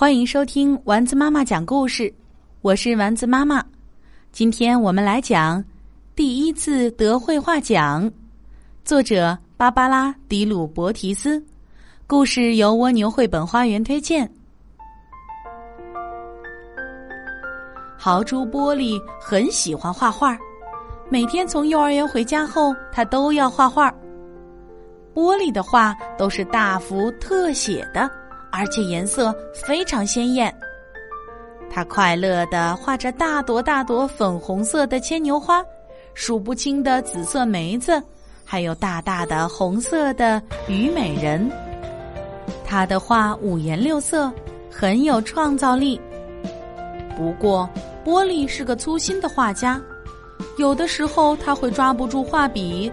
欢迎收听丸子妈妈讲故事，我是丸子妈妈。今天我们来讲第一次得绘画奖，作者芭芭拉·迪鲁伯提斯。故事由蜗牛绘本花园推荐。豪猪玻璃很喜欢画画，每天从幼儿园回家后，他都要画画。玻璃的画都是大幅特写的。而且颜色非常鲜艳。他快乐的画着大朵大朵粉红色的牵牛花，数不清的紫色梅子，还有大大的红色的虞美人。他的画五颜六色，很有创造力。不过，玻璃是个粗心的画家，有的时候他会抓不住画笔，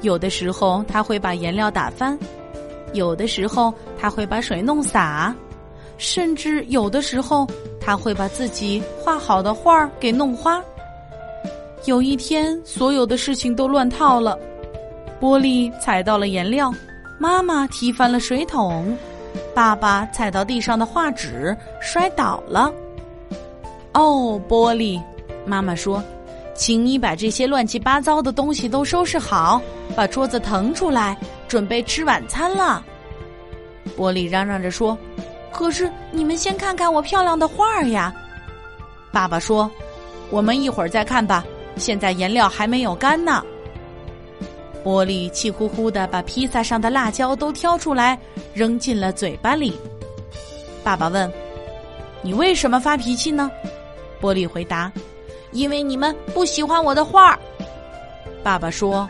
有的时候他会把颜料打翻。有的时候他会把水弄洒，甚至有的时候他会把自己画好的画儿给弄花。有一天，所有的事情都乱套了，玻璃踩到了颜料，妈妈踢翻了水桶，爸爸踩到地上的画纸摔倒了。哦，玻璃，妈妈说：“请你把这些乱七八糟的东西都收拾好，把桌子腾出来。”准备吃晚餐了，玻璃嚷嚷着说：“可是你们先看看我漂亮的画儿呀！”爸爸说：“我们一会儿再看吧，现在颜料还没有干呢。”玻璃气呼呼的把披萨上的辣椒都挑出来扔进了嘴巴里。爸爸问：“你为什么发脾气呢？”玻璃回答：“因为你们不喜欢我的画儿。”爸爸说。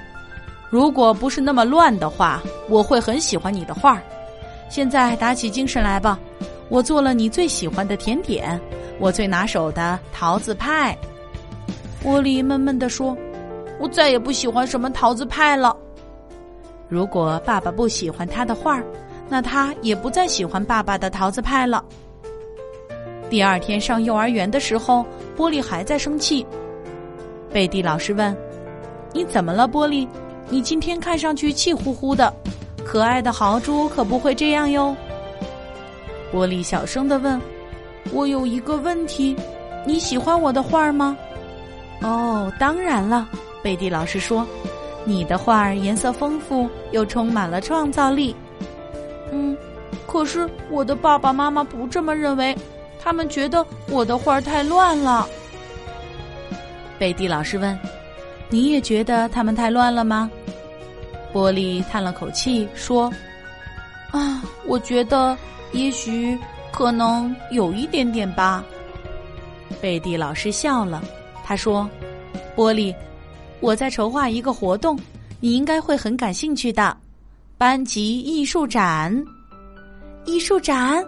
如果不是那么乱的话，我会很喜欢你的画儿。现在打起精神来吧，我做了你最喜欢的甜点，我最拿手的桃子派。玻璃闷闷地说：“我再也不喜欢什么桃子派了。”如果爸爸不喜欢他的画，那他也不再喜欢爸爸的桃子派了。第二天上幼儿园的时候，玻璃还在生气。贝蒂老师问：“你怎么了，玻璃？”你今天看上去气呼呼的，可爱的豪猪可不会这样哟。玻璃小声的问：“我有一个问题，你喜欢我的画吗？”“哦，当然了。”贝蒂老师说，“你的画儿颜色丰富，又充满了创造力。”“嗯，可是我的爸爸妈妈不这么认为，他们觉得我的画儿太乱了。”贝蒂老师问。你也觉得他们太乱了吗？玻璃叹了口气说：“啊，我觉得也许可能有一点点吧。”贝蒂老师笑了，他说：“玻璃，我在筹划一个活动，你应该会很感兴趣的。班级艺术展，艺术展！”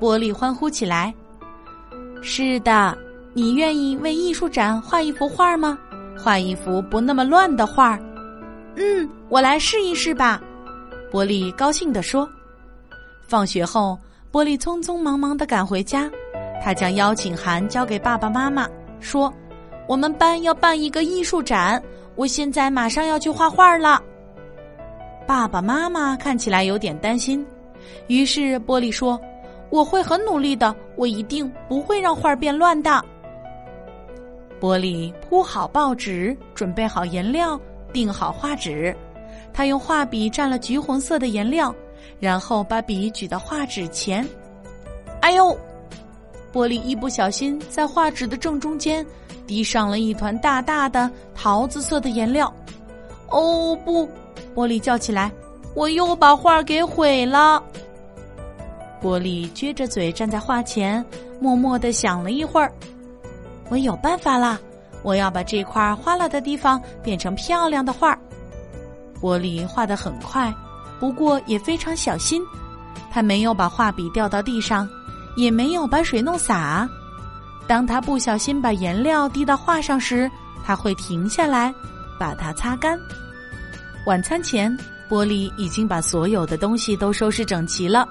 玻璃欢呼起来：“是的，你愿意为艺术展画一幅画吗？”画一幅不那么乱的画儿，嗯，我来试一试吧。波利高兴地说。放学后，波利匆匆忙忙的赶回家，他将邀请函交给爸爸妈妈，说：“我们班要办一个艺术展，我现在马上要去画画了。”爸爸妈妈看起来有点担心，于是玻璃说：“我会很努力的，我一定不会让画变乱的。”玻璃铺好报纸，准备好颜料，订好画纸。他用画笔蘸了橘红色的颜料，然后把笔举到画纸前。哎呦！玻璃一不小心在画纸的正中间滴上了一团大大的桃子色的颜料。哦不！玻璃叫起来：“我又把画给毁了！”玻璃撅着嘴站在画前，默默的想了一会儿。我有办法啦！我要把这块花了的地方变成漂亮的画。玻璃画得很快，不过也非常小心。他没有把画笔掉到地上，也没有把水弄洒。当他不小心把颜料滴到画上时，他会停下来，把它擦干。晚餐前，玻璃已经把所有的东西都收拾整齐了。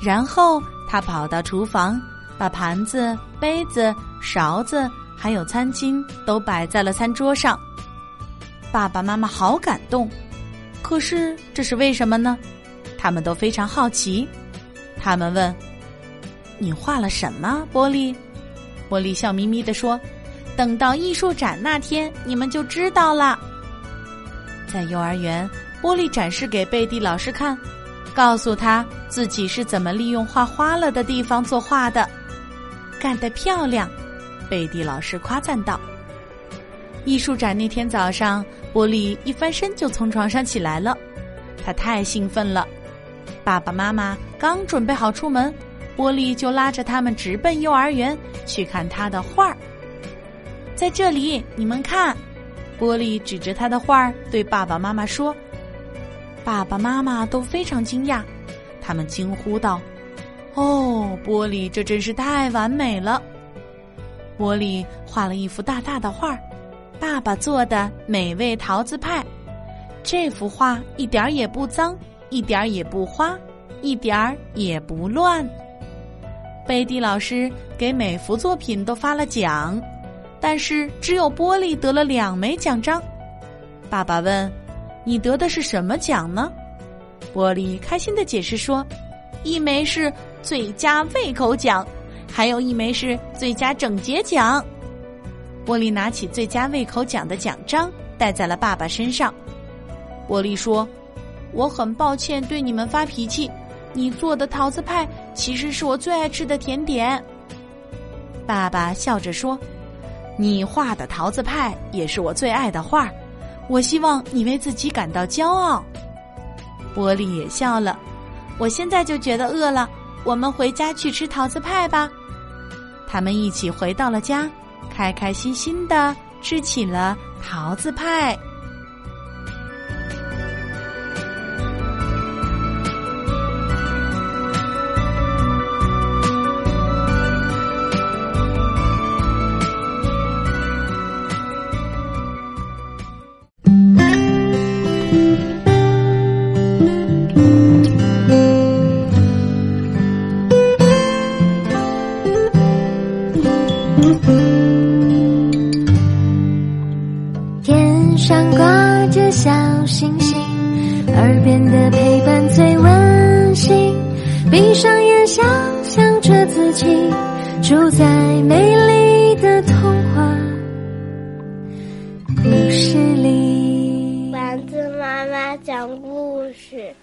然后他跑到厨房。把盘子、杯子、勺子还有餐巾都摆在了餐桌上，爸爸妈妈好感动。可是这是为什么呢？他们都非常好奇。他们问：“你画了什么，波利？波利笑眯眯地说：“等到艺术展那天，你们就知道了。”在幼儿园，波利展示给贝蒂老师看，告诉他自己是怎么利用画花了的地方作画的，干得漂亮！贝蒂老师夸赞道。艺术展那天早上，波利一翻身就从床上起来了，他太兴奋了。爸爸妈妈刚准备好出门，波利就拉着他们直奔幼儿园去看他的画儿。在这里，你们看，波利指着他的画儿对爸爸妈妈说：“爸爸妈妈都非常惊讶，他们惊呼道：‘哦，波利，这真是太完美了！’玻璃画了一幅大大的画。”爸爸做的美味桃子派，这幅画一点儿也不脏，一点儿也不花，一点儿也不乱。贝蒂老师给每幅作品都发了奖，但是只有玻璃得了两枚奖章。爸爸问：“你得的是什么奖呢？”玻璃开心的解释说：“一枚是最佳胃口奖，还有一枚是最佳整洁奖。”波利拿起最佳胃口奖的奖章，戴在了爸爸身上。波利说：“我很抱歉对你们发脾气。你做的桃子派其实是我最爱吃的甜点。”爸爸笑着说：“你画的桃子派也是我最爱的画。我希望你为自己感到骄傲。”波利也笑了。我现在就觉得饿了，我们回家去吃桃子派吧。他们一起回到了家。开开心心的吃起了桃子派。天上挂着小星星，耳边的陪伴最温馨。闭上眼，想象着自己住在美丽的童话故事里。丸子妈妈讲故事。